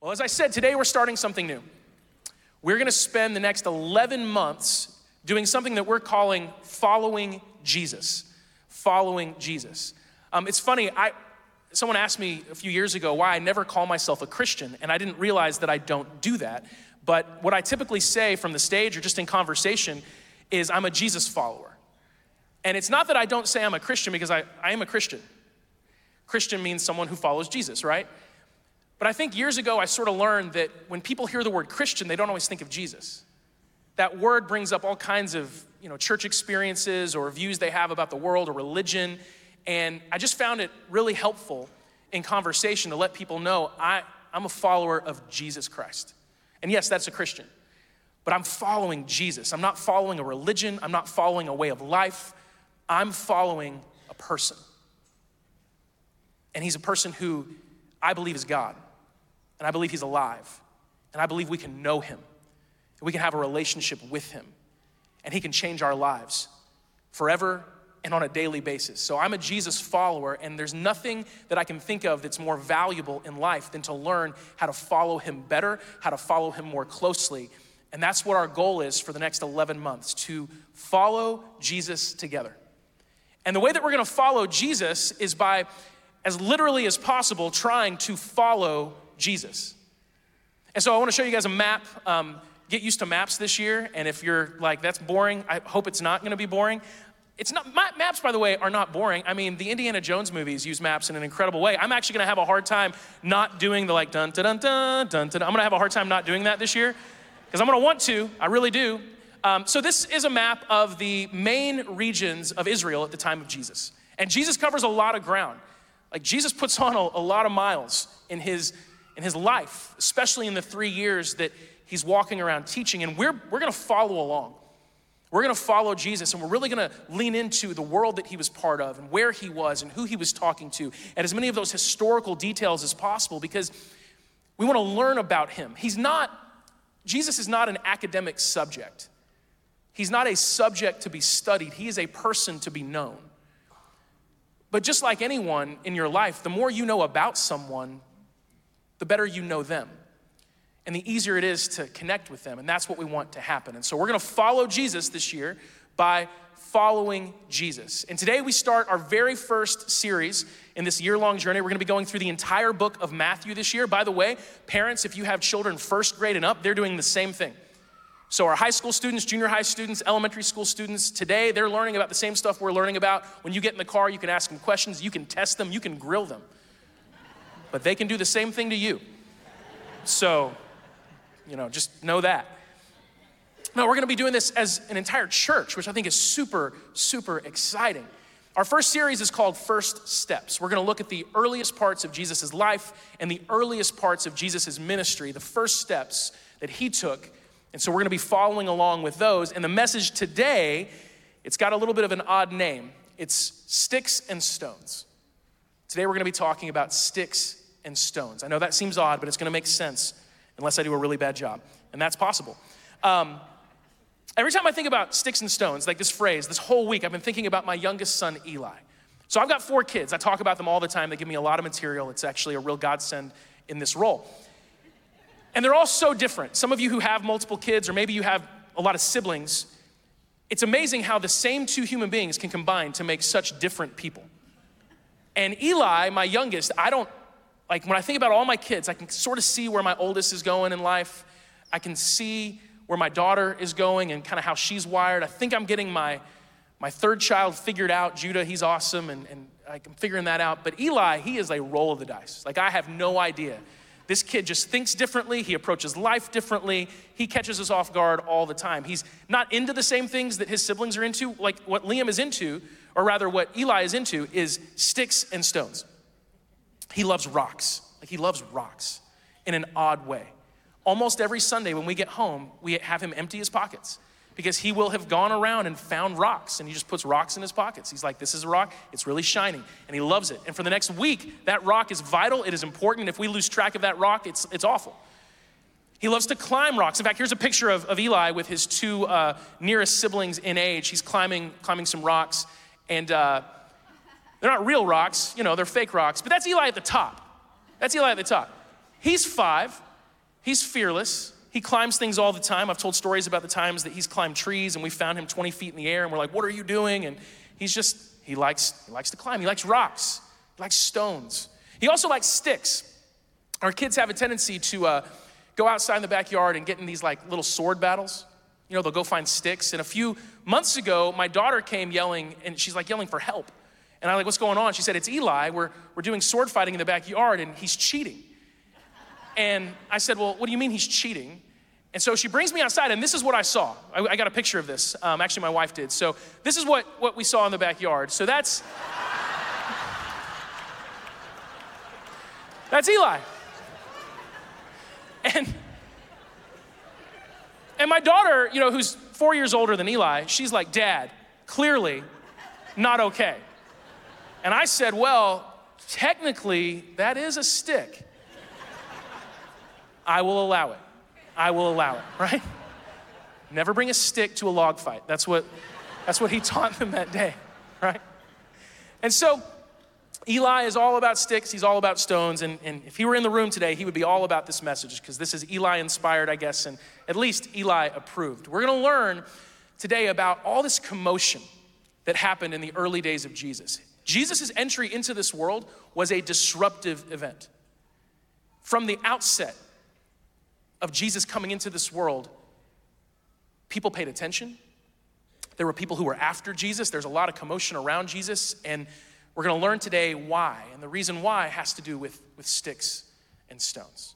Well, as I said, today we're starting something new. We're going to spend the next 11 months doing something that we're calling following Jesus. Following Jesus. Um, it's funny, I, someone asked me a few years ago why I never call myself a Christian, and I didn't realize that I don't do that. But what I typically say from the stage or just in conversation is I'm a Jesus follower. And it's not that I don't say I'm a Christian because I, I am a Christian. Christian means someone who follows Jesus, right? But I think years ago I sort of learned that when people hear the word Christian, they don't always think of Jesus. That word brings up all kinds of you know, church experiences or views they have about the world or religion. And I just found it really helpful in conversation to let people know I, I'm a follower of Jesus Christ. And yes, that's a Christian. But I'm following Jesus. I'm not following a religion. I'm not following a way of life. I'm following a person. And he's a person who I believe is God and I believe He's alive, and I believe we can know Him, and we can have a relationship with Him, and He can change our lives forever and on a daily basis. So I'm a Jesus follower, and there's nothing that I can think of that's more valuable in life than to learn how to follow Him better, how to follow Him more closely. And that's what our goal is for the next 11 months to follow Jesus together. And the way that we're gonna follow Jesus is by, as literally as possible, trying to follow Jesus. And so I want to show you guys a map. Um, get used to maps this year. And if you're like, that's boring, I hope it's not going to be boring. It's not, maps, by the way, are not boring. I mean, the Indiana Jones movies use maps in an incredible way. I'm actually gonna have a hard time not doing the like dun dun dun dun dun. I'm gonna have a hard time not doing that this year because I'm gonna want to. I really do. Um, so, this is a map of the main regions of Israel at the time of Jesus. And Jesus covers a lot of ground. Like, Jesus puts on a, a lot of miles in his in his life, especially in the three years that he's walking around teaching. And we're, we're gonna follow along. We're gonna follow Jesus and we're really gonna lean into the world that he was part of and where he was and who he was talking to and as many of those historical details as possible because we wanna learn about him. He's not, Jesus is not an academic subject, he's not a subject to be studied, he is a person to be known. But just like anyone in your life, the more you know about someone, the better you know them. And the easier it is to connect with them. And that's what we want to happen. And so we're gonna follow Jesus this year by following Jesus. And today we start our very first series in this year long journey. We're gonna be going through the entire book of Matthew this year. By the way, parents, if you have children first grade and up, they're doing the same thing. So, our high school students, junior high students, elementary school students, today they're learning about the same stuff we're learning about. When you get in the car, you can ask them questions, you can test them, you can grill them but they can do the same thing to you. So, you know, just know that. Now, we're gonna be doing this as an entire church, which I think is super, super exciting. Our first series is called First Steps. We're gonna look at the earliest parts of Jesus' life and the earliest parts of Jesus' ministry, the first steps that he took. And so we're gonna be following along with those. And the message today, it's got a little bit of an odd name it's Sticks and Stones. Today we're gonna be talking about sticks and stones. I know that seems odd, but it's going to make sense unless I do a really bad job, and that's possible. Um, every time I think about sticks and stones, like this phrase, this whole week, I've been thinking about my youngest son, Eli. So I've got four kids. I talk about them all the time. They give me a lot of material. It's actually a real godsend in this role. And they're all so different. Some of you who have multiple kids, or maybe you have a lot of siblings, it's amazing how the same two human beings can combine to make such different people. And Eli, my youngest, I don't like when I think about all my kids, I can sort of see where my oldest is going in life. I can see where my daughter is going and kind of how she's wired. I think I'm getting my, my third child figured out. Judah, he's awesome, and, and I'm figuring that out. But Eli, he is a roll of the dice. Like, I have no idea. This kid just thinks differently. He approaches life differently. He catches us off guard all the time. He's not into the same things that his siblings are into. Like, what Liam is into, or rather, what Eli is into, is sticks and stones. He loves rocks. Like he loves rocks in an odd way. Almost every Sunday when we get home, we have him empty his pockets because he will have gone around and found rocks and he just puts rocks in his pockets. He's like, This is a rock, it's really shining, and he loves it. And for the next week, that rock is vital, it is important. If we lose track of that rock, it's, it's awful. He loves to climb rocks. In fact, here's a picture of, of Eli with his two uh, nearest siblings in age. He's climbing, climbing some rocks, and uh, they're not real rocks, you know, they're fake rocks, but that's Eli at the top. That's Eli at the top. He's five, he's fearless. He climbs things all the time. I've told stories about the times that he's climbed trees and we found him 20 feet in the air and we're like, What are you doing? And he's just, he likes, he likes to climb. He likes rocks, he likes stones. He also likes sticks. Our kids have a tendency to uh, go outside in the backyard and get in these like little sword battles. You know, they'll go find sticks. And a few months ago, my daughter came yelling, and she's like yelling for help. And I'm like, what's going on? She said, it's Eli. We're, we're doing sword fighting in the backyard, and he's cheating. And I said, well, what do you mean he's cheating? And so she brings me outside, and this is what I saw. I, I got a picture of this. Um, actually, my wife did. So this is what, what we saw in the backyard. So that's that's Eli. And and my daughter, you know, who's four years older than Eli, she's like, Dad, clearly not okay. And I said, Well, technically, that is a stick. I will allow it. I will allow it, right? Never bring a stick to a log fight. That's what, that's what he taught them that day, right? And so Eli is all about sticks, he's all about stones. And, and if he were in the room today, he would be all about this message because this is Eli inspired, I guess, and at least Eli approved. We're gonna learn today about all this commotion that happened in the early days of Jesus. Jesus' entry into this world was a disruptive event. From the outset of Jesus coming into this world, people paid attention. There were people who were after Jesus. There's a lot of commotion around Jesus, and we're going to learn today why. And the reason why has to do with, with sticks and stones.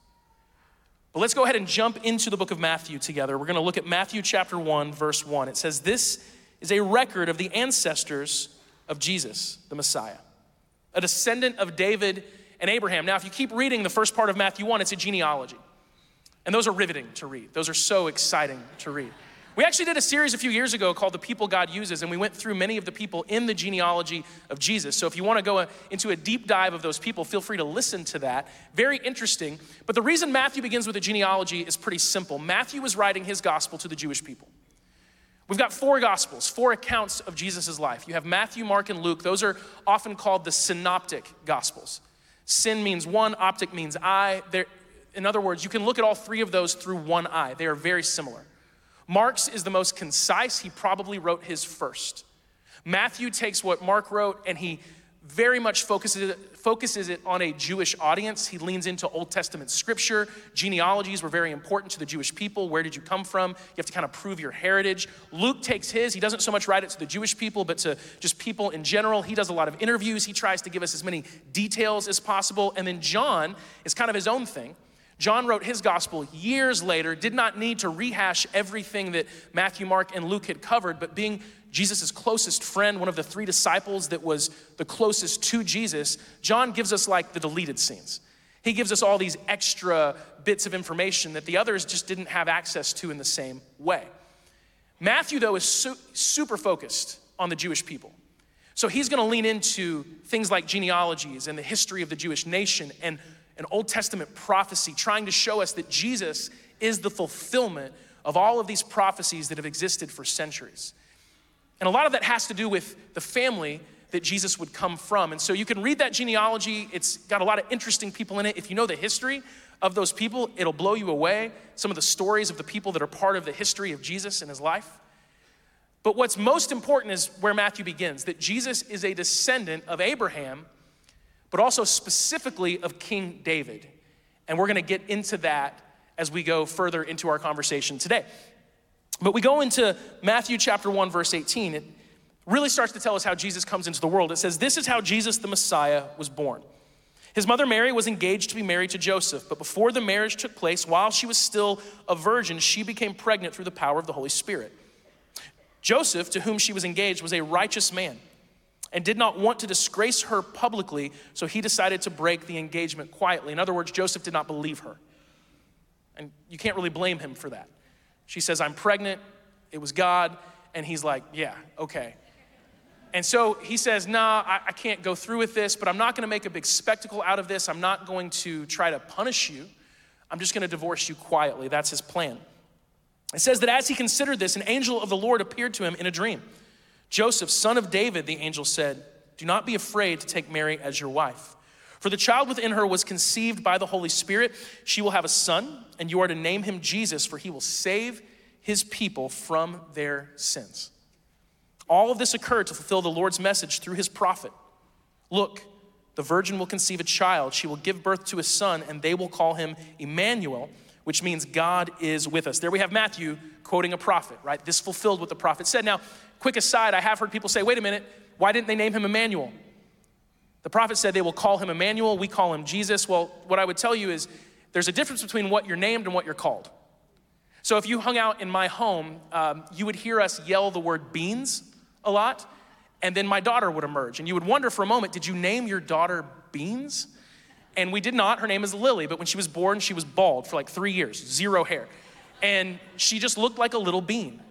But let's go ahead and jump into the book of Matthew together. We're going to look at Matthew chapter 1, verse 1. It says, This is a record of the ancestors of Jesus, the Messiah, a descendant of David and Abraham. Now, if you keep reading the first part of Matthew 1, it's a genealogy. And those are riveting to read, those are so exciting to read. We actually did a series a few years ago called The People God Uses, and we went through many of the people in the genealogy of Jesus. So if you want to go into a deep dive of those people, feel free to listen to that. Very interesting. But the reason Matthew begins with a genealogy is pretty simple. Matthew was writing his gospel to the Jewish people. We've got four gospels, four accounts of Jesus' life. You have Matthew, Mark, and Luke. Those are often called the synoptic gospels. Sin means one, optic means eye. They're, in other words, you can look at all three of those through one eye. They are very similar. Mark's is the most concise. He probably wrote his first. Matthew takes what Mark wrote and he very much focuses it, focuses it on a Jewish audience. He leans into Old Testament scripture. Genealogies were very important to the Jewish people. Where did you come from? You have to kind of prove your heritage. Luke takes his, he doesn't so much write it to the Jewish people, but to just people in general. He does a lot of interviews. He tries to give us as many details as possible. And then John is kind of his own thing. John wrote his gospel years later, did not need to rehash everything that Matthew, Mark, and Luke had covered, but being Jesus' closest friend, one of the three disciples that was the closest to Jesus, John gives us like the deleted scenes. He gives us all these extra bits of information that the others just didn't have access to in the same way. Matthew, though, is su- super focused on the Jewish people. So he's going to lean into things like genealogies and the history of the Jewish nation and an Old Testament prophecy trying to show us that Jesus is the fulfillment of all of these prophecies that have existed for centuries. And a lot of that has to do with the family that Jesus would come from. And so you can read that genealogy. It's got a lot of interesting people in it. If you know the history of those people, it'll blow you away. Some of the stories of the people that are part of the history of Jesus and his life. But what's most important is where Matthew begins that Jesus is a descendant of Abraham but also specifically of King David. And we're gonna get into that as we go further into our conversation today. But we go into Matthew chapter 1, verse 18. It really starts to tell us how Jesus comes into the world. It says, This is how Jesus the Messiah was born. His mother Mary was engaged to be married to Joseph, but before the marriage took place, while she was still a virgin, she became pregnant through the power of the Holy Spirit. Joseph, to whom she was engaged, was a righteous man and did not want to disgrace her publicly, so he decided to break the engagement quietly. In other words, Joseph did not believe her. And you can't really blame him for that. She says, I'm pregnant, it was God, and he's like, Yeah, okay. And so he says, Nah, I, I can't go through with this, but I'm not gonna make a big spectacle out of this. I'm not going to try to punish you. I'm just gonna divorce you quietly. That's his plan. It says that as he considered this, an angel of the Lord appeared to him in a dream. Joseph, son of David, the angel said, Do not be afraid to take Mary as your wife, For the child within her was conceived by the Holy Spirit. She will have a son, and you are to name him Jesus, for he will save his people from their sins. All of this occurred to fulfill the Lord's message through his prophet. Look, the virgin will conceive a child. She will give birth to a son, and they will call him Emmanuel, which means God is with us. There we have Matthew quoting a prophet, right? This fulfilled what the prophet said. Now, quick aside, I have heard people say, wait a minute, why didn't they name him Emmanuel? The prophet said they will call him Emmanuel, we call him Jesus. Well, what I would tell you is there's a difference between what you're named and what you're called. So if you hung out in my home, um, you would hear us yell the word beans a lot, and then my daughter would emerge. And you would wonder for a moment, did you name your daughter Beans? And we did not. Her name is Lily, but when she was born, she was bald for like three years, zero hair. And she just looked like a little bean.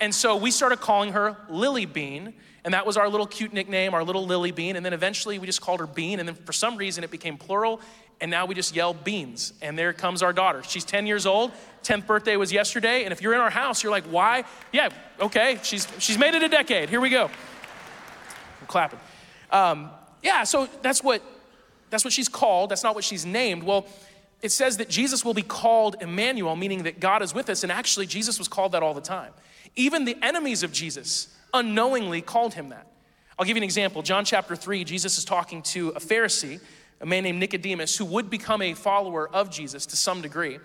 And so we started calling her Lily Bean and that was our little cute nickname, our little Lily Bean. And then eventually we just called her Bean. And then for some reason it became plural. And now we just yell beans. And there comes our daughter. She's 10 years old. 10th birthday was yesterday. And if you're in our house, you're like, why? Yeah, okay. She's, she's made it a decade. Here we go. I'm clapping. Um, yeah, so that's what, that's what she's called. That's not what she's named. Well, it says that Jesus will be called Emmanuel, meaning that God is with us. And actually, Jesus was called that all the time. Even the enemies of Jesus unknowingly called him that. I'll give you an example. John chapter 3, Jesus is talking to a Pharisee, a man named Nicodemus, who would become a follower of Jesus to some degree.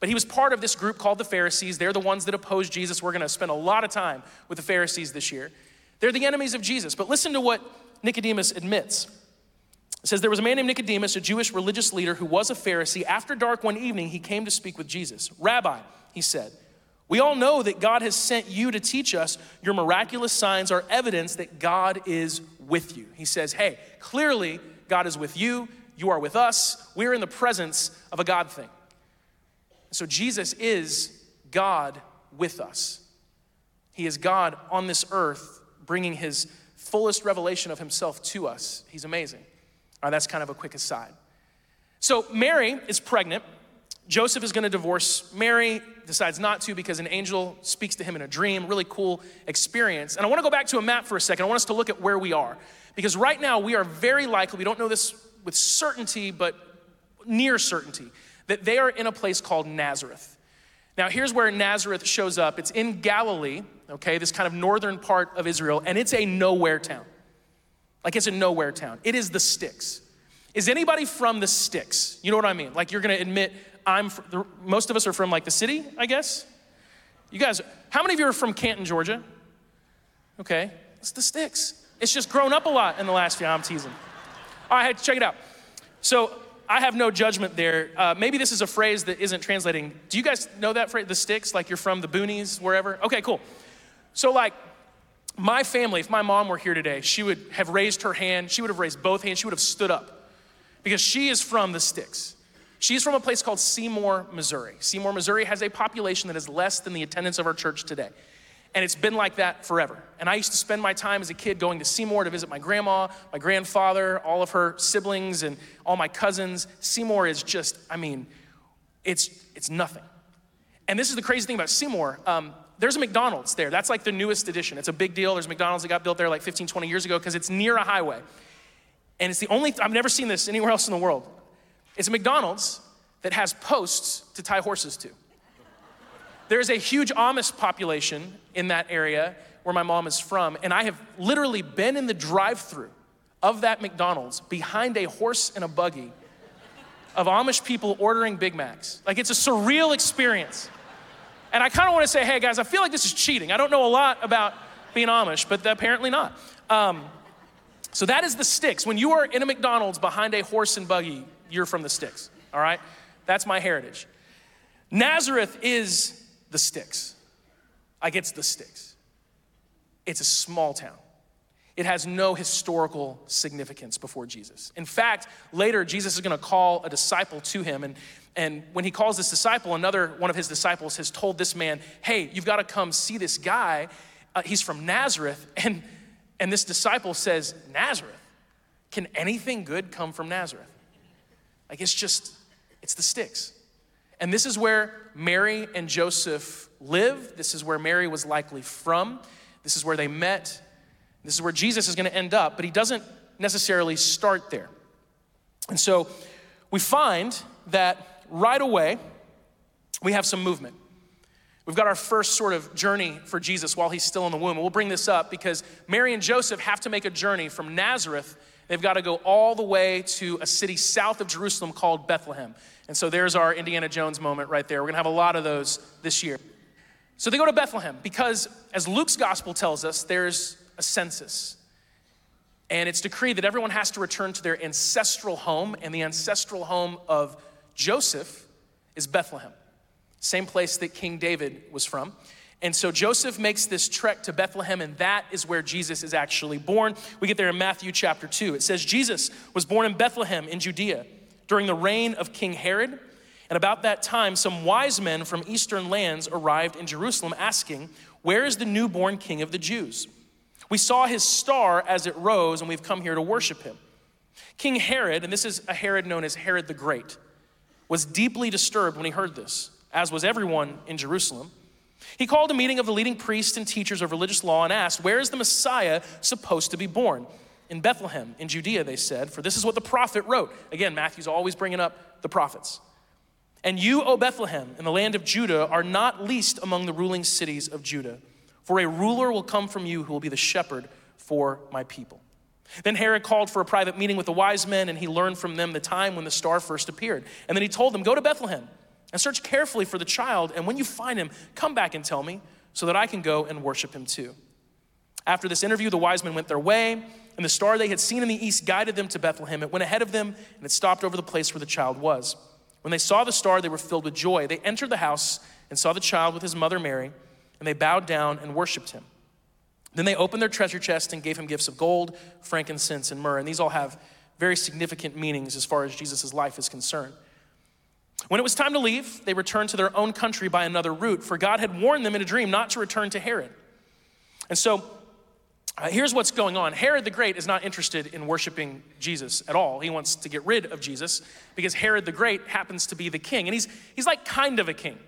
But he was part of this group called the Pharisees. They're the ones that oppose Jesus. We're going to spend a lot of time with the Pharisees this year. They're the enemies of Jesus. But listen to what Nicodemus admits. It says, There was a man named Nicodemus, a Jewish religious leader who was a Pharisee. After dark one evening, he came to speak with Jesus. Rabbi, he said, we all know that God has sent you to teach us. Your miraculous signs are evidence that God is with you. He says, Hey, clearly God is with you. You are with us. We're in the presence of a God thing. So Jesus is God with us. He is God on this earth, bringing his fullest revelation of himself to us. He's amazing. All right, that's kind of a quick aside. So Mary is pregnant Joseph is going to divorce Mary, decides not to because an angel speaks to him in a dream. Really cool experience. And I want to go back to a map for a second. I want us to look at where we are. Because right now, we are very likely, we don't know this with certainty, but near certainty, that they are in a place called Nazareth. Now, here's where Nazareth shows up it's in Galilee, okay, this kind of northern part of Israel, and it's a nowhere town. Like it's a nowhere town. It is the sticks. Is anybody from the sticks? You know what I mean? Like you're gonna admit, I'm, most of us are from like the city, I guess. You guys, how many of you are from Canton, Georgia? Okay, it's the sticks. It's just grown up a lot in the last few. I'm teasing. All right, check it out. So I have no judgment there. Uh, maybe this is a phrase that isn't translating. Do you guys know that phrase, the sticks? Like you're from the boonies, wherever? Okay, cool. So, like, my family, if my mom were here today, she would have raised her hand. She would have raised both hands. She would have stood up because she is from the sticks. She's from a place called Seymour, Missouri. Seymour, Missouri has a population that is less than the attendance of our church today. And it's been like that forever. And I used to spend my time as a kid going to Seymour to visit my grandma, my grandfather, all of her siblings, and all my cousins. Seymour is just, I mean, it's, it's nothing. And this is the crazy thing about Seymour. Um, there's a McDonald's there. That's like the newest addition. It's a big deal. There's a McDonald's that got built there like 15, 20 years ago because it's near a highway. And it's the only, I've never seen this anywhere else in the world. It's a McDonald's that has posts to tie horses to. There's a huge Amish population in that area where my mom is from, and I have literally been in the drive through of that McDonald's behind a horse and a buggy of Amish people ordering Big Macs. Like it's a surreal experience. And I kind of want to say, hey guys, I feel like this is cheating. I don't know a lot about being Amish, but apparently not. Um, so that is the sticks. When you are in a McDonald's behind a horse and buggy, you're from the sticks, all right? That's my heritage. Nazareth is the sticks. Like it's the sticks. It's a small town. It has no historical significance before Jesus. In fact, later, Jesus is going to call a disciple to him. And, and when he calls this disciple, another one of his disciples has told this man, Hey, you've got to come see this guy. Uh, he's from Nazareth. And, and this disciple says, Nazareth? Can anything good come from Nazareth? Like it's just, it's the sticks. And this is where Mary and Joseph live. This is where Mary was likely from. This is where they met. This is where Jesus is going to end up, but he doesn't necessarily start there. And so we find that right away, we have some movement. We've got our first sort of journey for Jesus while he's still in the womb. And we'll bring this up because Mary and Joseph have to make a journey from Nazareth. They've got to go all the way to a city south of Jerusalem called Bethlehem. And so there's our Indiana Jones moment right there. We're going to have a lot of those this year. So they go to Bethlehem because, as Luke's gospel tells us, there's a census. And it's decreed that everyone has to return to their ancestral home, and the ancestral home of Joseph is Bethlehem, same place that King David was from. And so Joseph makes this trek to Bethlehem, and that is where Jesus is actually born. We get there in Matthew chapter 2. It says, Jesus was born in Bethlehem in Judea during the reign of King Herod. And about that time, some wise men from eastern lands arrived in Jerusalem asking, Where is the newborn king of the Jews? We saw his star as it rose, and we've come here to worship him. King Herod, and this is a Herod known as Herod the Great, was deeply disturbed when he heard this, as was everyone in Jerusalem. He called a meeting of the leading priests and teachers of religious law and asked, Where is the Messiah supposed to be born? In Bethlehem, in Judea, they said, for this is what the prophet wrote. Again, Matthew's always bringing up the prophets. And you, O Bethlehem, in the land of Judah, are not least among the ruling cities of Judah, for a ruler will come from you who will be the shepherd for my people. Then Herod called for a private meeting with the wise men, and he learned from them the time when the star first appeared. And then he told them, Go to Bethlehem and search carefully for the child, and when you find him, come back and tell me, so that I can go and worship him too. After this interview, the wise men went their way, and the star they had seen in the east guided them to Bethlehem. It went ahead of them, and it stopped over the place where the child was. When they saw the star, they were filled with joy. They entered the house and saw the child with his mother Mary, and they bowed down and worshiped him. Then they opened their treasure chest and gave him gifts of gold, frankincense, and myrrh. And these all have very significant meanings as far as Jesus' life is concerned. When it was time to leave, they returned to their own country by another route, for God had warned them in a dream not to return to Herod. And so uh, here's what's going on Herod the Great is not interested in worshiping Jesus at all. He wants to get rid of Jesus because Herod the Great happens to be the king. And he's, he's like kind of a king.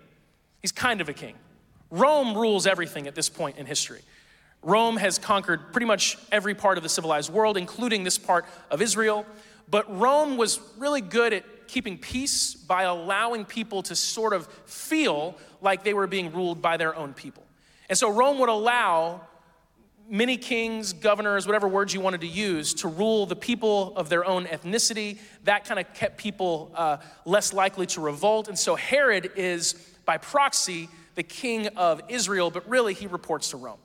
He's kind of a king. Rome rules everything at this point in history. Rome has conquered pretty much every part of the civilized world, including this part of Israel. But Rome was really good at keeping peace by allowing people to sort of feel like they were being ruled by their own people. And so Rome would allow many kings, governors, whatever words you wanted to use, to rule the people of their own ethnicity. That kind of kept people uh, less likely to revolt. And so Herod is, by proxy, the king of Israel, but really he reports to Rome.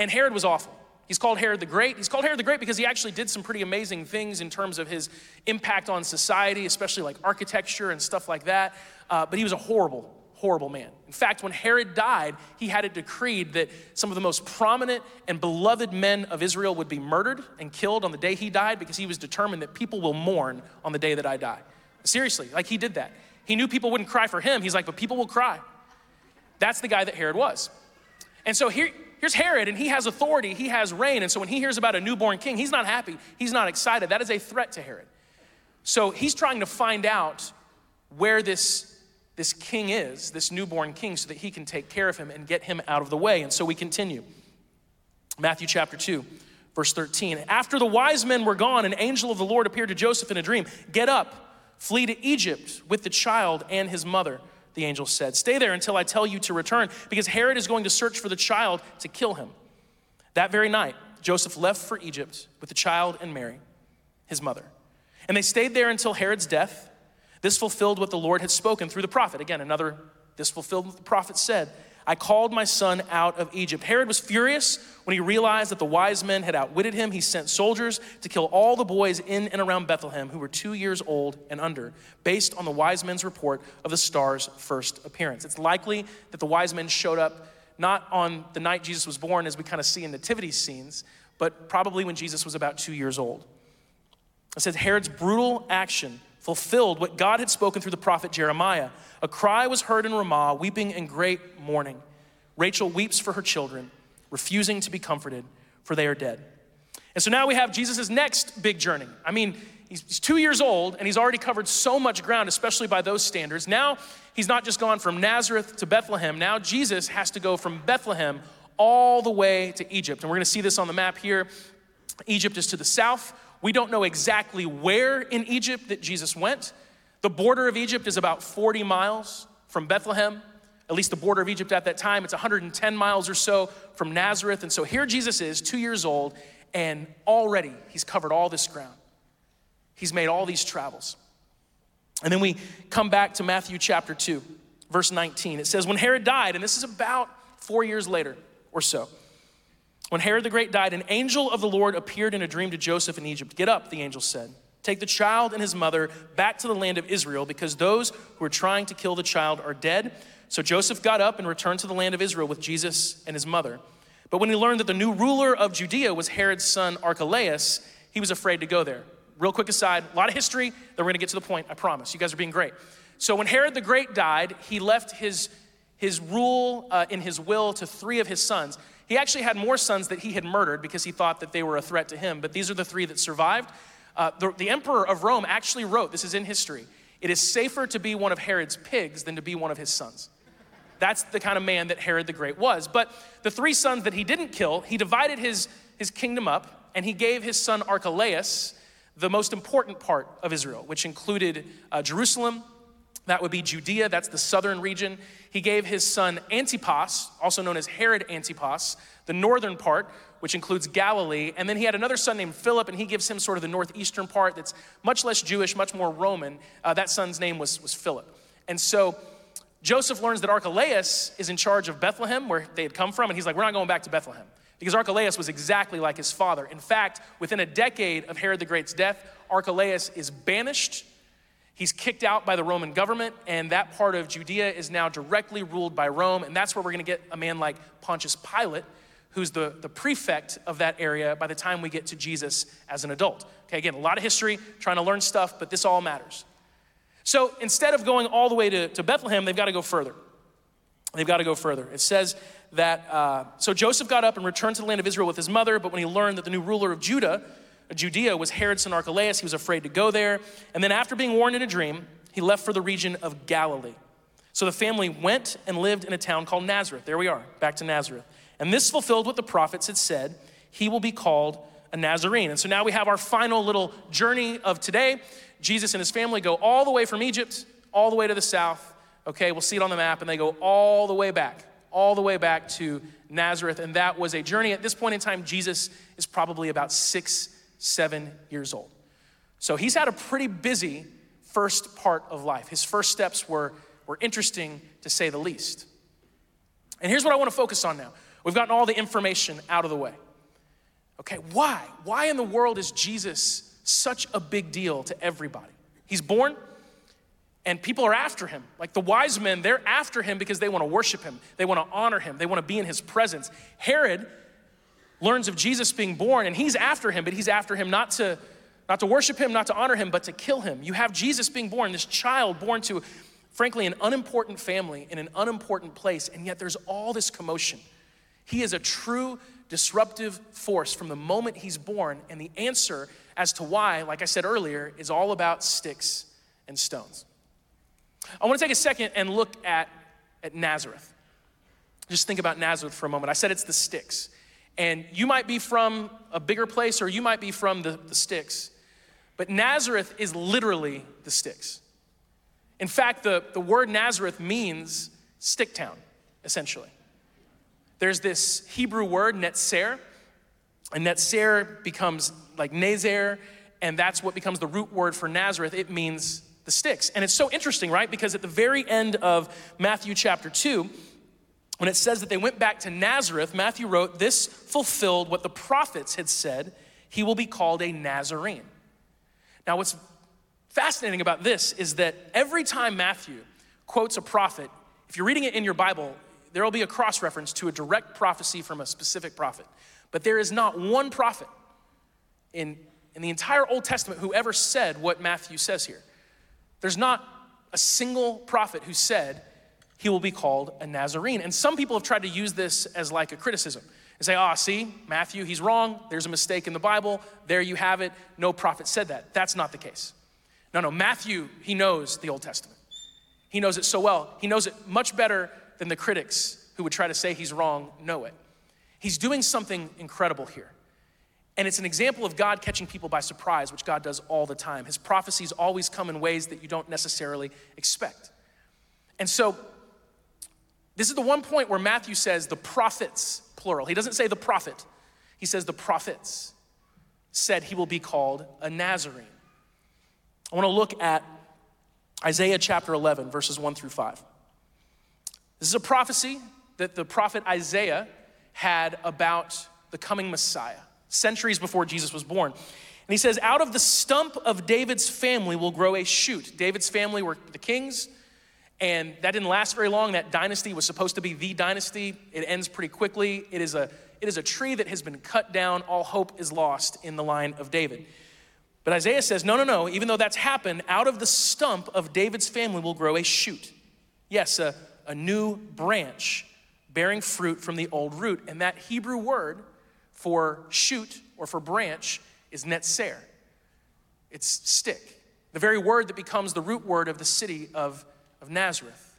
And Herod was awful. He's called Herod the Great. He's called Herod the Great because he actually did some pretty amazing things in terms of his impact on society, especially like architecture and stuff like that. Uh, but he was a horrible, horrible man. In fact, when Herod died, he had it decreed that some of the most prominent and beloved men of Israel would be murdered and killed on the day he died because he was determined that people will mourn on the day that I die. Seriously, like he did that. He knew people wouldn't cry for him. He's like, but people will cry. That's the guy that Herod was. And so here, Here's Herod, and he has authority, he has reign. And so when he hears about a newborn king, he's not happy, he's not excited. That is a threat to Herod. So he's trying to find out where this, this king is, this newborn king, so that he can take care of him and get him out of the way. And so we continue. Matthew chapter 2, verse 13. After the wise men were gone, an angel of the Lord appeared to Joseph in a dream. Get up, flee to Egypt with the child and his mother the angel said. Stay there until I tell you to return, because Herod is going to search for the child to kill him. That very night, Joseph left for Egypt with the child and Mary, his mother. And they stayed there until Herod's death. This fulfilled what the Lord had spoken through the prophet. Again, another, this fulfilled what the prophet said. I called my son out of Egypt. Herod was furious when he realized that the wise men had outwitted him. He sent soldiers to kill all the boys in and around Bethlehem who were two years old and under, based on the wise men's report of the star's first appearance. It's likely that the wise men showed up not on the night Jesus was born, as we kind of see in nativity scenes, but probably when Jesus was about two years old. It says Herod's brutal action fulfilled what God had spoken through the prophet Jeremiah. A cry was heard in Ramah, weeping in great mourning. Rachel weeps for her children, refusing to be comforted, for they are dead. And so now we have Jesus' next big journey. I mean, he's, he's two years old and he's already covered so much ground, especially by those standards. Now he's not just gone from Nazareth to Bethlehem. Now Jesus has to go from Bethlehem all the way to Egypt. And we're going to see this on the map here. Egypt is to the south, We don't know exactly where in Egypt that Jesus went. The border of Egypt is about 40 miles from Bethlehem, at least the border of Egypt at that time. It's 110 miles or so from Nazareth. And so here Jesus is, two years old, and already he's covered all this ground. He's made all these travels. And then we come back to Matthew chapter 2, verse 19. It says, When Herod died, and this is about four years later or so, when Herod the Great died, an angel of the Lord appeared in a dream to Joseph in Egypt. Get up, the angel said. Take the child and his mother back to the land of Israel because those who are trying to kill the child are dead. So Joseph got up and returned to the land of Israel with Jesus and his mother. But when he learned that the new ruler of Judea was Herod's son Archelaus, he was afraid to go there. Real quick aside, a lot of history, then we're gonna get to the point, I promise. You guys are being great. So when Herod the Great died, he left his, his rule uh, in his will to three of his sons. He actually had more sons that he had murdered because he thought that they were a threat to him, but these are the three that survived. Uh, the, the emperor of Rome actually wrote, this is in history, it is safer to be one of Herod's pigs than to be one of his sons. That's the kind of man that Herod the Great was. But the three sons that he didn't kill, he divided his, his kingdom up and he gave his son Archelaus the most important part of Israel, which included uh, Jerusalem, that would be Judea, that's the southern region. He gave his son Antipas, also known as Herod Antipas, the northern part, which includes Galilee. And then he had another son named Philip, and he gives him sort of the northeastern part that's much less Jewish, much more Roman. Uh, that son's name was, was Philip. And so Joseph learns that Archelaus is in charge of Bethlehem, where they had come from, and he's like, We're not going back to Bethlehem. Because Archelaus was exactly like his father. In fact, within a decade of Herod the Great's death, Archelaus is banished He's kicked out by the Roman government, and that part of Judea is now directly ruled by Rome. And that's where we're going to get a man like Pontius Pilate, who's the, the prefect of that area by the time we get to Jesus as an adult. Okay, again, a lot of history, trying to learn stuff, but this all matters. So instead of going all the way to, to Bethlehem, they've got to go further. They've got to go further. It says that, uh, so Joseph got up and returned to the land of Israel with his mother, but when he learned that the new ruler of Judah, Judea was Herod's son Archelaus. He was afraid to go there. And then, after being warned in a dream, he left for the region of Galilee. So the family went and lived in a town called Nazareth. There we are, back to Nazareth. And this fulfilled what the prophets had said he will be called a Nazarene. And so now we have our final little journey of today. Jesus and his family go all the way from Egypt, all the way to the south. Okay, we'll see it on the map, and they go all the way back, all the way back to Nazareth. And that was a journey. At this point in time, Jesus is probably about six seven years old. So he's had a pretty busy first part of life. His first steps were, were interesting to say the least. And here's what I want to focus on now. We've gotten all the information out of the way. Okay, why? Why in the world is Jesus such a big deal to everybody? He's born and people are after him. Like the wise men, they're after him because they want to worship him, they want to honor him, they want to be in his presence. Herod learns of Jesus being born and he's after him, but he's after him not to not to worship him, not to honor him, but to kill him. You have Jesus being born, this child born to frankly an unimportant family in an unimportant place, and yet there's all this commotion. He is a true disruptive force from the moment he's born, and the answer as to why, like I said earlier, is all about sticks and stones. I want to take a second and look at, at Nazareth. Just think about Nazareth for a moment. I said it's the sticks. And you might be from a bigger place or you might be from the, the sticks. But Nazareth is literally the sticks. In fact, the, the word Nazareth means stick town, essentially. There's this Hebrew word, netzer, and netzer becomes like nazer, and that's what becomes the root word for Nazareth. It means the sticks. And it's so interesting, right? Because at the very end of Matthew chapter 2, when it says that they went back to Nazareth, Matthew wrote, This fulfilled what the prophets had said, he will be called a Nazarene. Now, what's fascinating about this is that every time Matthew quotes a prophet, if you're reading it in your Bible, there will be a cross reference to a direct prophecy from a specific prophet. But there is not one prophet in, in the entire Old Testament who ever said what Matthew says here. There's not a single prophet who said, he will be called a Nazarene. And some people have tried to use this as like a criticism and say, ah, oh, see, Matthew, he's wrong. There's a mistake in the Bible. There you have it. No prophet said that. That's not the case. No, no, Matthew, he knows the Old Testament. He knows it so well. He knows it much better than the critics who would try to say he's wrong know it. He's doing something incredible here. And it's an example of God catching people by surprise, which God does all the time. His prophecies always come in ways that you don't necessarily expect. And so, this is the one point where Matthew says the prophets, plural. He doesn't say the prophet, he says the prophets said he will be called a Nazarene. I want to look at Isaiah chapter 11, verses 1 through 5. This is a prophecy that the prophet Isaiah had about the coming Messiah, centuries before Jesus was born. And he says, Out of the stump of David's family will grow a shoot. David's family were the kings, and that didn't last very long. That dynasty was supposed to be the dynasty. It ends pretty quickly. It is a, it is a tree that has been cut down. All hope is lost in the line of David. But Isaiah says, no, no, no. Even though that's happened, out of the stump of David's family will grow a shoot. Yes, a, a new branch bearing fruit from the old root. And that Hebrew word for shoot or for branch is netzer. It's stick. The very word that becomes the root word of the city of, of Nazareth.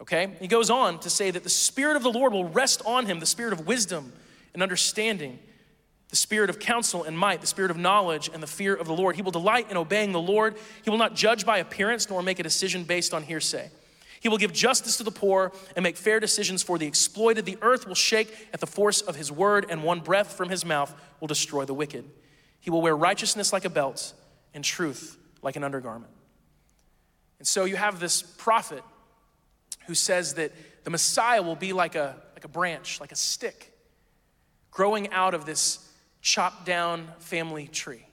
Okay? He goes on to say that the Spirit of the Lord will rest on him, the Spirit of wisdom and understanding the spirit of counsel and might, the spirit of knowledge and the fear of the Lord. He will delight in obeying the Lord. He will not judge by appearance nor make a decision based on hearsay. He will give justice to the poor and make fair decisions for the exploited. The earth will shake at the force of his word, and one breath from his mouth will destroy the wicked. He will wear righteousness like a belt and truth like an undergarment. And so you have this prophet who says that the Messiah will be like a, like a branch, like a stick, growing out of this chopped down family tree.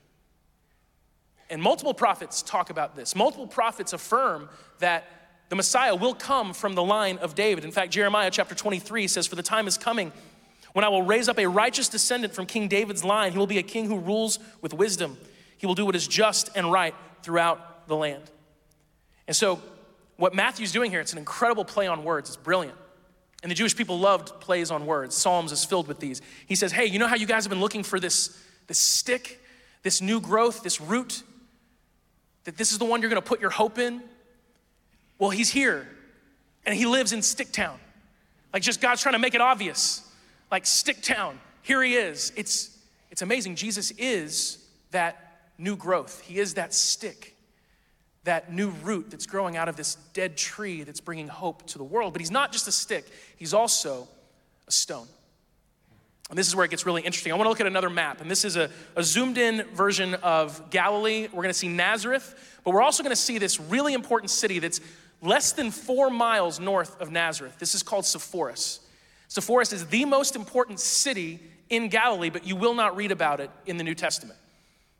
And multiple prophets talk about this. Multiple prophets affirm that the Messiah will come from the line of David. In fact, Jeremiah chapter 23 says, For the time is coming when I will raise up a righteous descendant from King David's line. He will be a king who rules with wisdom. He will do what is just and right throughout the land. And so, what Matthew's doing here, it's an incredible play on words. It's brilliant. And the Jewish people loved plays on words. Psalms is filled with these. He says, Hey, you know how you guys have been looking for this, this stick, this new growth, this root? That this is the one you're gonna put your hope in? Well, he's here and he lives in Stick Town. Like, just God's trying to make it obvious. Like, Stick Town, here he is. It's, it's amazing. Jesus is that new growth, he is that stick that new root that's growing out of this dead tree that's bringing hope to the world. But he's not just a stick, he's also a stone. And this is where it gets really interesting. I want to look at another map, and this is a, a zoomed in version of Galilee. We're going to see Nazareth, but we're also going to see this really important city that's less than four miles north of Nazareth. This is called Sepphoris. Sepphoris is the most important city in Galilee, but you will not read about it in the New Testament.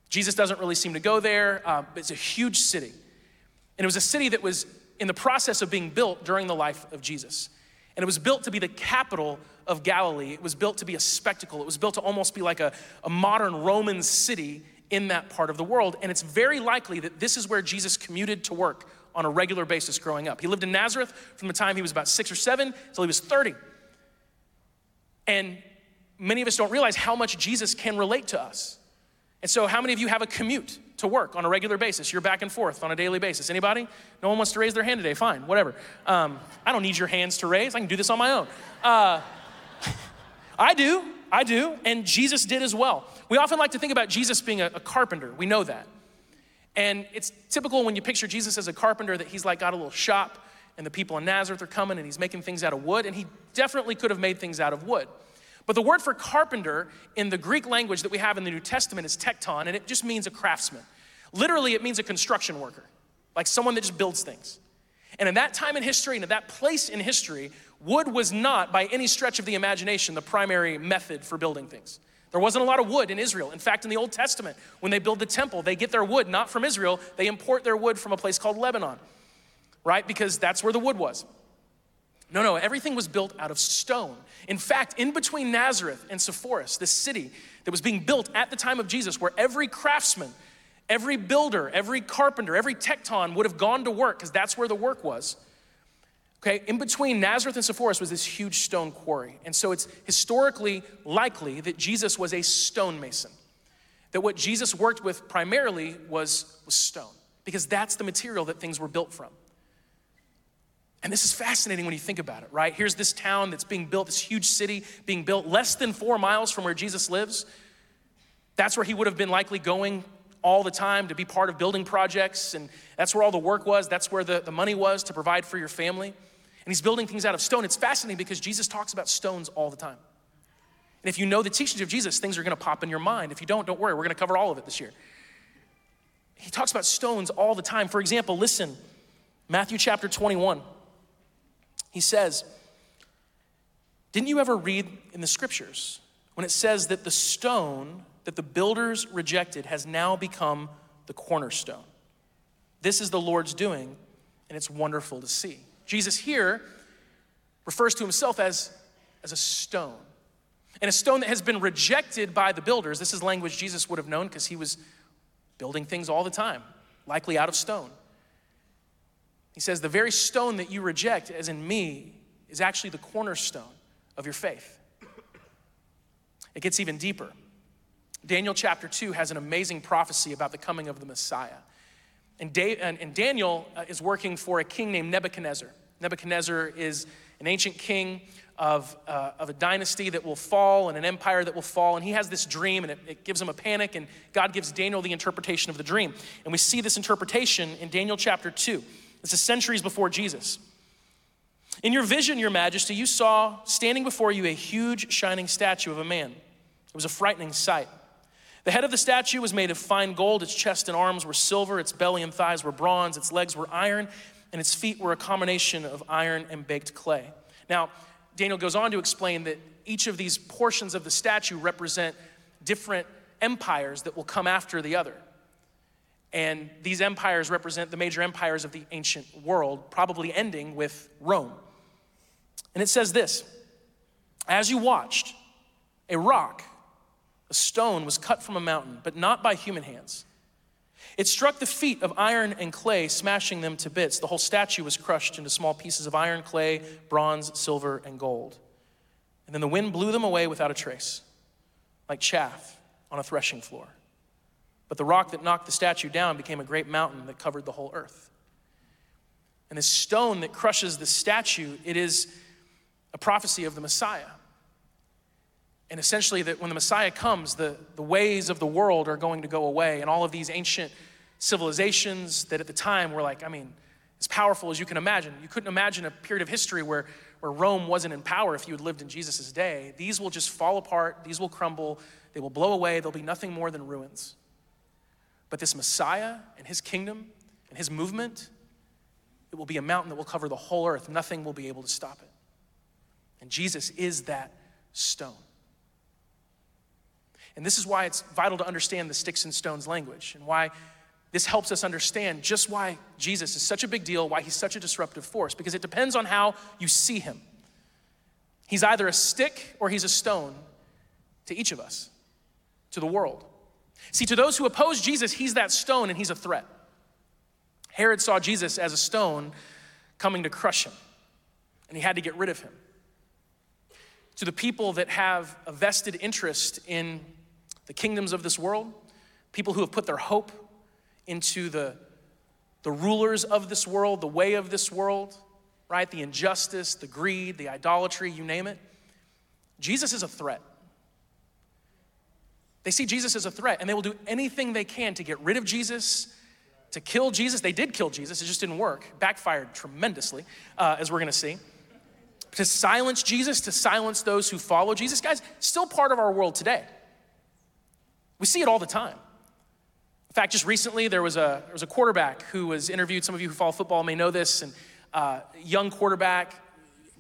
Jesus doesn't really seem to go there. Uh, it's a huge city. And it was a city that was in the process of being built during the life of Jesus. And it was built to be the capital of Galilee. It was built to be a spectacle. It was built to almost be like a, a modern Roman city in that part of the world. And it's very likely that this is where Jesus commuted to work on a regular basis growing up. He lived in Nazareth from the time he was about six or seven until he was 30. And many of us don't realize how much Jesus can relate to us. And so, how many of you have a commute to work on a regular basis? You're back and forth on a daily basis. Anybody? No one wants to raise their hand today. Fine, whatever. Um, I don't need your hands to raise. I can do this on my own. Uh, I do. I do. And Jesus did as well. We often like to think about Jesus being a, a carpenter. We know that. And it's typical when you picture Jesus as a carpenter that he's like got a little shop and the people in Nazareth are coming and he's making things out of wood. And he definitely could have made things out of wood. But the word for carpenter in the Greek language that we have in the New Testament is tekton, and it just means a craftsman. Literally, it means a construction worker, like someone that just builds things. And in that time in history and in that place in history, wood was not, by any stretch of the imagination, the primary method for building things. There wasn't a lot of wood in Israel. In fact, in the Old Testament, when they build the temple, they get their wood not from Israel, they import their wood from a place called Lebanon, right? Because that's where the wood was. No, no, everything was built out of stone. In fact, in between Nazareth and Sepphoris, this city that was being built at the time of Jesus, where every craftsman, every builder, every carpenter, every tekton would have gone to work, because that's where the work was. Okay, in between Nazareth and Sepphoris was this huge stone quarry. And so it's historically likely that Jesus was a stonemason. That what Jesus worked with primarily was, was stone, because that's the material that things were built from. And this is fascinating when you think about it, right? Here's this town that's being built, this huge city being built less than four miles from where Jesus lives. That's where he would have been likely going all the time to be part of building projects, and that's where all the work was. That's where the, the money was to provide for your family. And he's building things out of stone. It's fascinating because Jesus talks about stones all the time. And if you know the teachings of Jesus, things are gonna pop in your mind. If you don't, don't worry, we're gonna cover all of it this year. He talks about stones all the time. For example, listen, Matthew chapter 21. He says, Didn't you ever read in the scriptures when it says that the stone that the builders rejected has now become the cornerstone? This is the Lord's doing, and it's wonderful to see. Jesus here refers to himself as, as a stone. And a stone that has been rejected by the builders. This is language Jesus would have known because he was building things all the time, likely out of stone. He says, The very stone that you reject, as in me, is actually the cornerstone of your faith. It gets even deeper. Daniel chapter 2 has an amazing prophecy about the coming of the Messiah. And, and Daniel uh, is working for a king named Nebuchadnezzar. Nebuchadnezzar is an ancient king of, uh, of a dynasty that will fall and an empire that will fall. And he has this dream, and it, it gives him a panic, and God gives Daniel the interpretation of the dream. And we see this interpretation in Daniel chapter 2. This is centuries before Jesus. In your vision, your majesty, you saw standing before you a huge shining statue of a man. It was a frightening sight. The head of the statue was made of fine gold, its chest and arms were silver, its belly and thighs were bronze, its legs were iron, and its feet were a combination of iron and baked clay. Now, Daniel goes on to explain that each of these portions of the statue represent different empires that will come after the other. And these empires represent the major empires of the ancient world, probably ending with Rome. And it says this As you watched, a rock, a stone, was cut from a mountain, but not by human hands. It struck the feet of iron and clay, smashing them to bits. The whole statue was crushed into small pieces of iron, clay, bronze, silver, and gold. And then the wind blew them away without a trace, like chaff on a threshing floor. But the rock that knocked the statue down became a great mountain that covered the whole earth. And this stone that crushes the statue, it is a prophecy of the Messiah. And essentially, that when the Messiah comes, the, the ways of the world are going to go away, and all of these ancient civilizations that at the time were like, I mean, as powerful as you can imagine. You couldn't imagine a period of history where, where Rome wasn't in power if you had lived in Jesus' day. These will just fall apart, these will crumble, they will blow away, they'll be nothing more than ruins. But this Messiah and his kingdom and his movement, it will be a mountain that will cover the whole earth. Nothing will be able to stop it. And Jesus is that stone. And this is why it's vital to understand the sticks and stones language and why this helps us understand just why Jesus is such a big deal, why he's such a disruptive force, because it depends on how you see him. He's either a stick or he's a stone to each of us, to the world. See, to those who oppose Jesus, he's that stone and he's a threat. Herod saw Jesus as a stone coming to crush him, and he had to get rid of him. To the people that have a vested interest in the kingdoms of this world, people who have put their hope into the, the rulers of this world, the way of this world, right? The injustice, the greed, the idolatry, you name it. Jesus is a threat. They see Jesus as a threat, and they will do anything they can to get rid of Jesus, to kill Jesus. They did kill Jesus, it just didn't work. Backfired tremendously, uh, as we're gonna see. To silence Jesus, to silence those who follow Jesus. Guys, still part of our world today. We see it all the time. In fact, just recently there was a there was a quarterback who was interviewed. Some of you who follow football may know this, and uh, young quarterback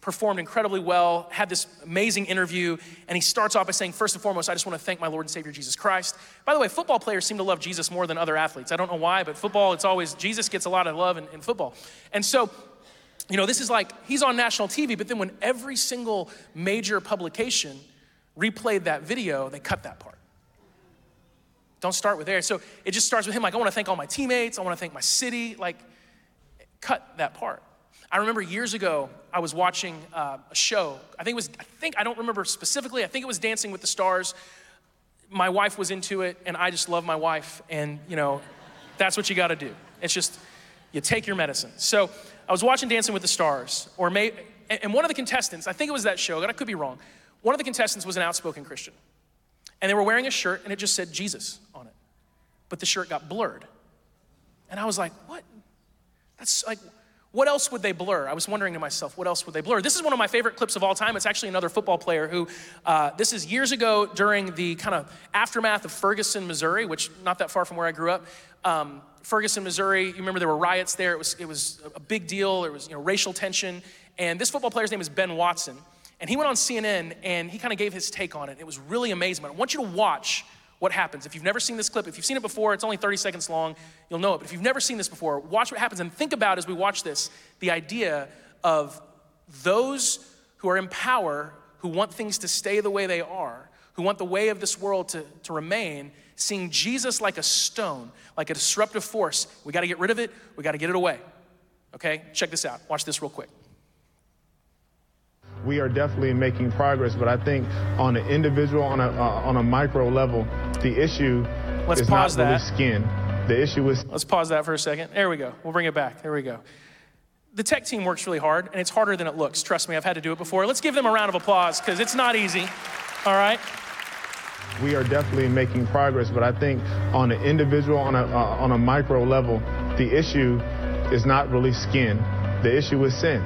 performed incredibly well, had this amazing interview, and he starts off by saying, First and foremost, I just want to thank my Lord and Savior Jesus Christ. By the way, football players seem to love Jesus more than other athletes. I don't know why, but football, it's always, Jesus gets a lot of love in, in football. And so, you know, this is like, he's on national TV, but then when every single major publication replayed that video, they cut that part. Don't start with there. So it just starts with him like, I want to thank all my teammates. I want to thank my city. Like, cut that part. I remember years ago, I was watching uh, a show. I think it was, I think, I don't remember specifically. I think it was Dancing with the Stars. My wife was into it, and I just love my wife. And, you know, that's what you got to do. It's just, you take your medicine. So I was watching Dancing with the Stars, or may, and one of the contestants, I think it was that show, but I could be wrong, one of the contestants was an outspoken Christian. And they were wearing a shirt and it just said Jesus on it. But the shirt got blurred. And I was like, what? That's like, what else would they blur? I was wondering to myself, what else would they blur? This is one of my favorite clips of all time. It's actually another football player who, uh, this is years ago during the kind of aftermath of Ferguson, Missouri, which not that far from where I grew up. Um, Ferguson, Missouri, you remember there were riots there. It was, it was a big deal. There was you know, racial tension. And this football player's name is Ben Watson. And he went on CNN and he kind of gave his take on it. It was really amazing. I want you to watch what happens. If you've never seen this clip, if you've seen it before, it's only 30 seconds long, you'll know it. But if you've never seen this before, watch what happens and think about as we watch this the idea of those who are in power, who want things to stay the way they are, who want the way of this world to, to remain, seeing Jesus like a stone, like a disruptive force. We got to get rid of it, we got to get it away. Okay? Check this out. Watch this real quick we are definitely making progress, but I think on an individual, on a, uh, on a micro level, the issue Let's is pause not really that. skin. The issue is. Let's pause that for a second. There we go. We'll bring it back. There we go. The tech team works really hard, and it's harder than it looks. Trust me, I've had to do it before. Let's give them a round of applause because it's not easy. All right? We are definitely making progress, but I think on an individual, on a, uh, on a micro level, the issue is not really skin. The issue is sin.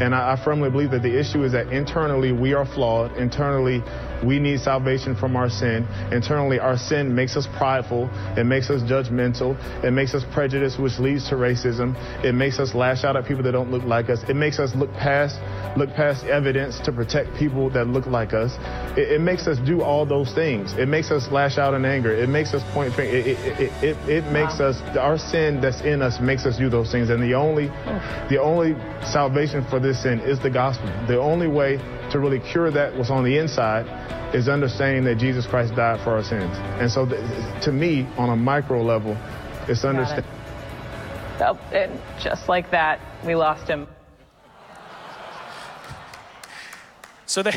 And I, I firmly believe that the issue is that internally we are flawed. Internally, we need salvation from our sin. Internally, our sin makes us prideful. It makes us judgmental. It makes us prejudiced, which leads to racism. It makes us lash out at people that don't look like us. It makes us look past look past evidence to protect people that look like us. It, it makes us do all those things. It makes us lash out in anger. It makes us point finger. It, it, it, it, it makes wow. us our sin that's in us makes us do those things. And the only the only salvation for this sin is the gospel. The only way to really cure that was on the inside is understanding that Jesus Christ died for our sins. And so, th- to me, on a micro level, it's understanding. It. Oh, and just like that, we lost him. So they.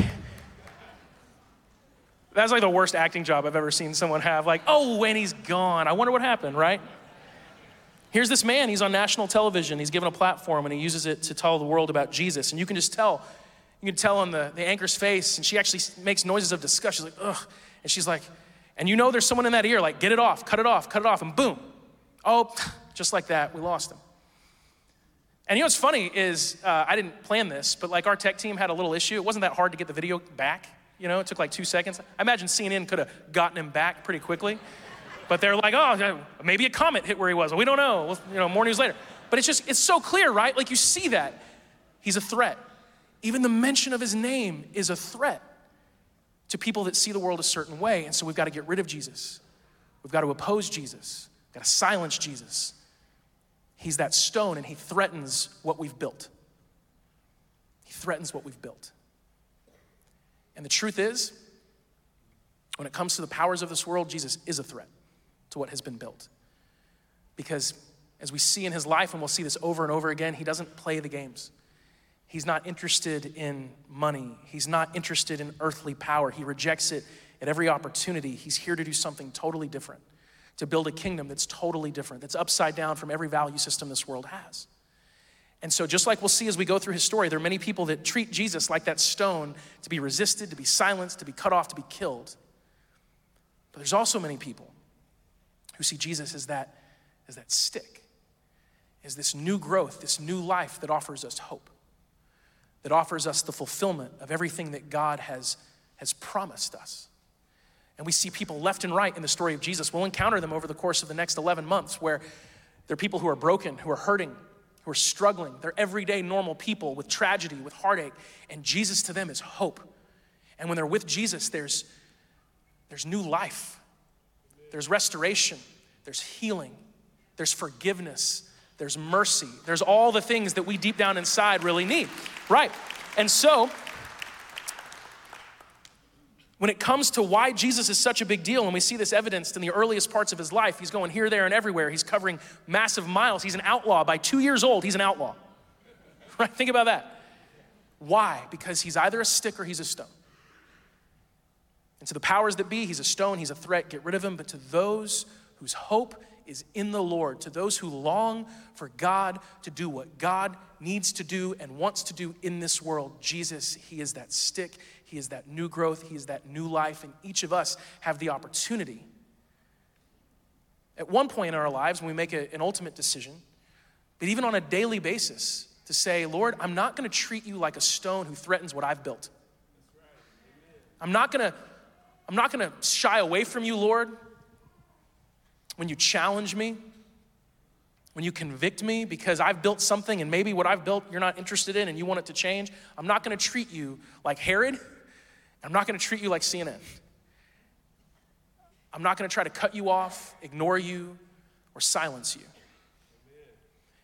That's like the worst acting job I've ever seen someone have. Like, oh, and he's gone. I wonder what happened, right? Here's this man, he's on national television, he's given a platform, and he uses it to tell the world about Jesus. And you can just tell you can tell on the, the anchor's face, and she actually makes noises of disgust. She's like, ugh. And she's like, and you know there's someone in that ear, like, get it off, cut it off, cut it off, and boom. Oh, just like that, we lost him. And you know what's funny is, uh, I didn't plan this, but like our tech team had a little issue. It wasn't that hard to get the video back. You know, it took like two seconds. I imagine CNN could have gotten him back pretty quickly. But they're like, oh, maybe a comet hit where he was. We don't know. You know, more news later. But it's just, it's so clear, right? Like you see that. He's a threat. Even the mention of his name is a threat to people that see the world a certain way. And so we've got to get rid of Jesus. We've got to oppose Jesus. We've got to silence Jesus. He's that stone and he threatens what we've built. He threatens what we've built. And the truth is, when it comes to the powers of this world, Jesus is a threat to what has been built. Because as we see in his life, and we'll see this over and over again, he doesn't play the games. He's not interested in money. He's not interested in earthly power. He rejects it at every opportunity. He's here to do something totally different, to build a kingdom that's totally different, that's upside down from every value system this world has. And so, just like we'll see as we go through his story, there are many people that treat Jesus like that stone to be resisted, to be silenced, to be cut off, to be killed. But there's also many people who see Jesus as that, as that stick, as this new growth, this new life that offers us hope that offers us the fulfillment of everything that God has, has promised us. And we see people left and right in the story of Jesus. We'll encounter them over the course of the next 11 months where they're people who are broken, who are hurting, who are struggling. They're everyday normal people with tragedy, with heartache. And Jesus to them is hope. And when they're with Jesus, there's, there's new life, there's restoration, there's healing, there's forgiveness, there's mercy, there's all the things that we deep down inside really need. Right. And so, when it comes to why Jesus is such a big deal, and we see this evidenced in the earliest parts of his life, he's going here, there, and everywhere. He's covering massive miles. He's an outlaw. By two years old, he's an outlaw. Right? Think about that. Why? Because he's either a stick or he's a stone. And to the powers that be, he's a stone, he's a threat, get rid of him. But to those whose hope is in the Lord. To those who long for God to do what God needs to do and wants to do in this world, Jesus, He is that stick, He is that new growth, He is that new life, and each of us have the opportunity. At one point in our lives, when we make a, an ultimate decision, but even on a daily basis, to say, Lord, I'm not gonna treat you like a stone who threatens what I've built. I'm not gonna, I'm not gonna shy away from you, Lord, when you challenge me, when you convict me because I've built something and maybe what I've built you're not interested in and you want it to change. I'm not gonna treat you like Herod. I'm not gonna treat you like CNN. I'm not gonna try to cut you off, ignore you, or silence you.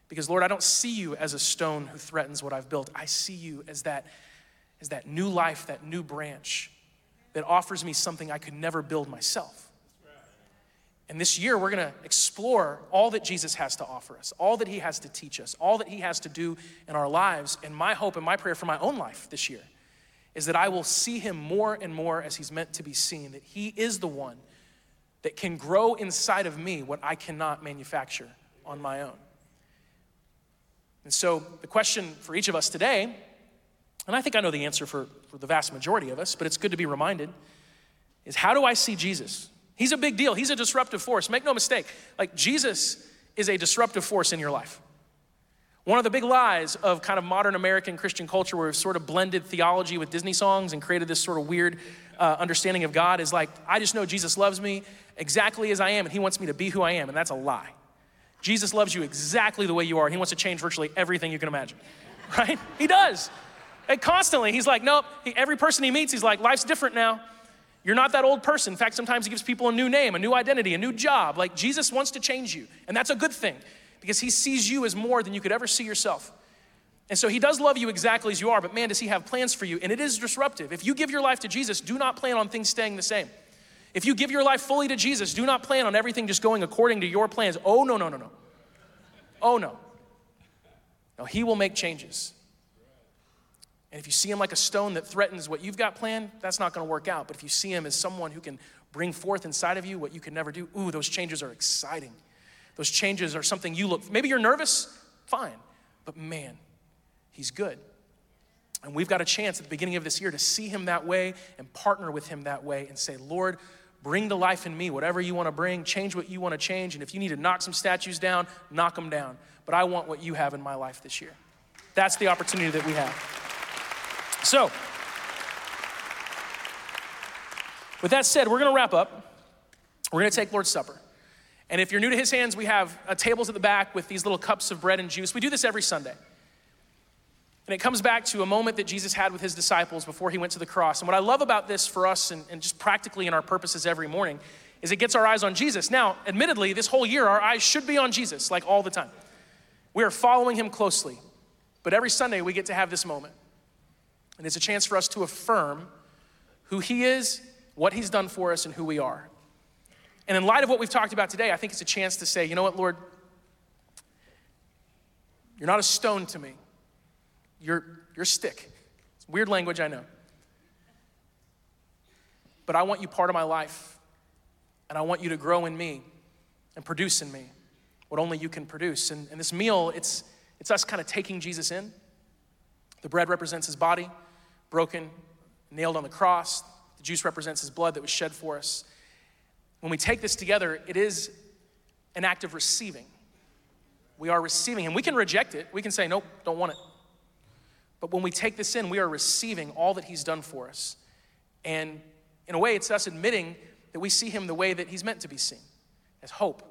Because, Lord, I don't see you as a stone who threatens what I've built. I see you as that, as that new life, that new branch that offers me something I could never build myself. And this year, we're gonna explore all that Jesus has to offer us, all that he has to teach us, all that he has to do in our lives. And my hope and my prayer for my own life this year is that I will see him more and more as he's meant to be seen, that he is the one that can grow inside of me what I cannot manufacture on my own. And so, the question for each of us today, and I think I know the answer for, for the vast majority of us, but it's good to be reminded, is how do I see Jesus? He's a big deal. He's a disruptive force. Make no mistake. Like, Jesus is a disruptive force in your life. One of the big lies of kind of modern American Christian culture, where we've sort of blended theology with Disney songs and created this sort of weird uh, understanding of God, is like, I just know Jesus loves me exactly as I am, and He wants me to be who I am, and that's a lie. Jesus loves you exactly the way you are, and He wants to change virtually everything you can imagine, right? He does. And constantly, He's like, nope, he, every person He meets, He's like, life's different now. You're not that old person. In fact, sometimes He gives people a new name, a new identity, a new job. Like, Jesus wants to change you, and that's a good thing because He sees you as more than you could ever see yourself. And so he does love you exactly as you are, but man, does he have plans for you. And it is disruptive. If you give your life to Jesus, do not plan on things staying the same. If you give your life fully to Jesus, do not plan on everything just going according to your plans. Oh, no, no, no, no. Oh, no. No, he will make changes. And if you see him like a stone that threatens what you've got planned, that's not going to work out. But if you see him as someone who can bring forth inside of you what you can never do, ooh, those changes are exciting. Those changes are something you look, maybe you're nervous, fine. But man, he's good. And we've got a chance at the beginning of this year to see him that way and partner with him that way and say, Lord, bring to life in me whatever you want to bring, change what you want to change. And if you need to knock some statues down, knock them down. But I want what you have in my life this year. That's the opportunity that we have. So, with that said, we're going to wrap up. We're going to take Lord's Supper. And if you're new to his hands, we have uh, tables at the back with these little cups of bread and juice. We do this every Sunday. And it comes back to a moment that Jesus had with his disciples before he went to the cross. And what I love about this for us and, and, just practically in our purposes every morning is it gets our eyes on Jesus. Now, admittedly, this whole year, our eyes should be on Jesus, like all the time. We are following him closely. But every Sunday, we get to have this moment. And it's a chance for us to affirm who he is, what he's done for us, and who we are. And in light of what we've talked about today, I think it's a chance to say, you know what, Lord? You're not a stone to me your, your stick. It's weird language, I know. But I want you part of my life, and I want you to grow in me and produce in me what only you can produce. And, and this meal, it's, it's us kind of taking Jesus in. The bread represents his body, broken, nailed on the cross. The juice represents his blood that was shed for us. When we take this together, it is an act of receiving. We are receiving, him. we can reject it. We can say, nope, don't want it. But when we take this in, we are receiving all that He's done for us. And in a way, it's us admitting that we see Him the way that He's meant to be seen as hope,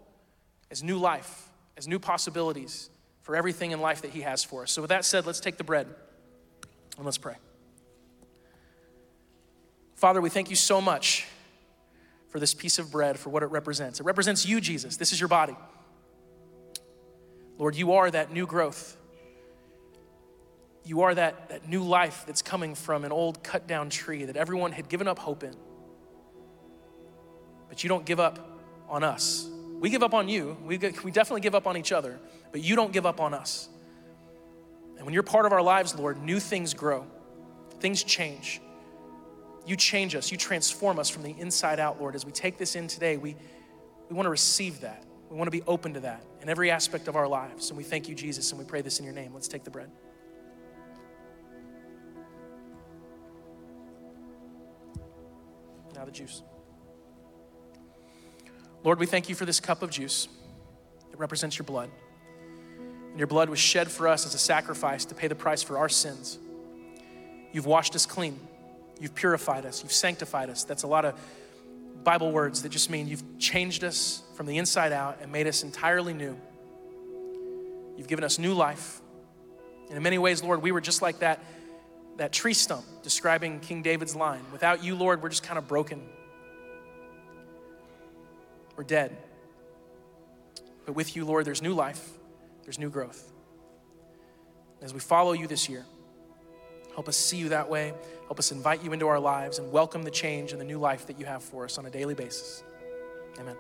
as new life, as new possibilities for everything in life that He has for us. So, with that said, let's take the bread and let's pray. Father, we thank you so much for this piece of bread, for what it represents. It represents you, Jesus. This is your body. Lord, you are that new growth you are that, that new life that's coming from an old cut down tree that everyone had given up hope in. But you don't give up on us. We give up on you. We, we definitely give up on each other, but you don't give up on us. And when you're part of our lives, Lord, new things grow, things change. You change us, you transform us from the inside out, Lord. As we take this in today, we, we want to receive that. We want to be open to that in every aspect of our lives. And we thank you, Jesus, and we pray this in your name. Let's take the bread. Now the juice. Lord, we thank you for this cup of juice. It represents your blood. And your blood was shed for us as a sacrifice to pay the price for our sins. You've washed us clean. You've purified us. You've sanctified us. That's a lot of Bible words that just mean you've changed us from the inside out and made us entirely new. You've given us new life. And in many ways, Lord, we were just like that, that tree stump describing King David's line. Without you, Lord, we're just kind of broken. We're dead. But with you, Lord, there's new life, there's new growth. As we follow you this year, help us see you that way. Help us invite you into our lives and welcome the change and the new life that you have for us on a daily basis. Amen.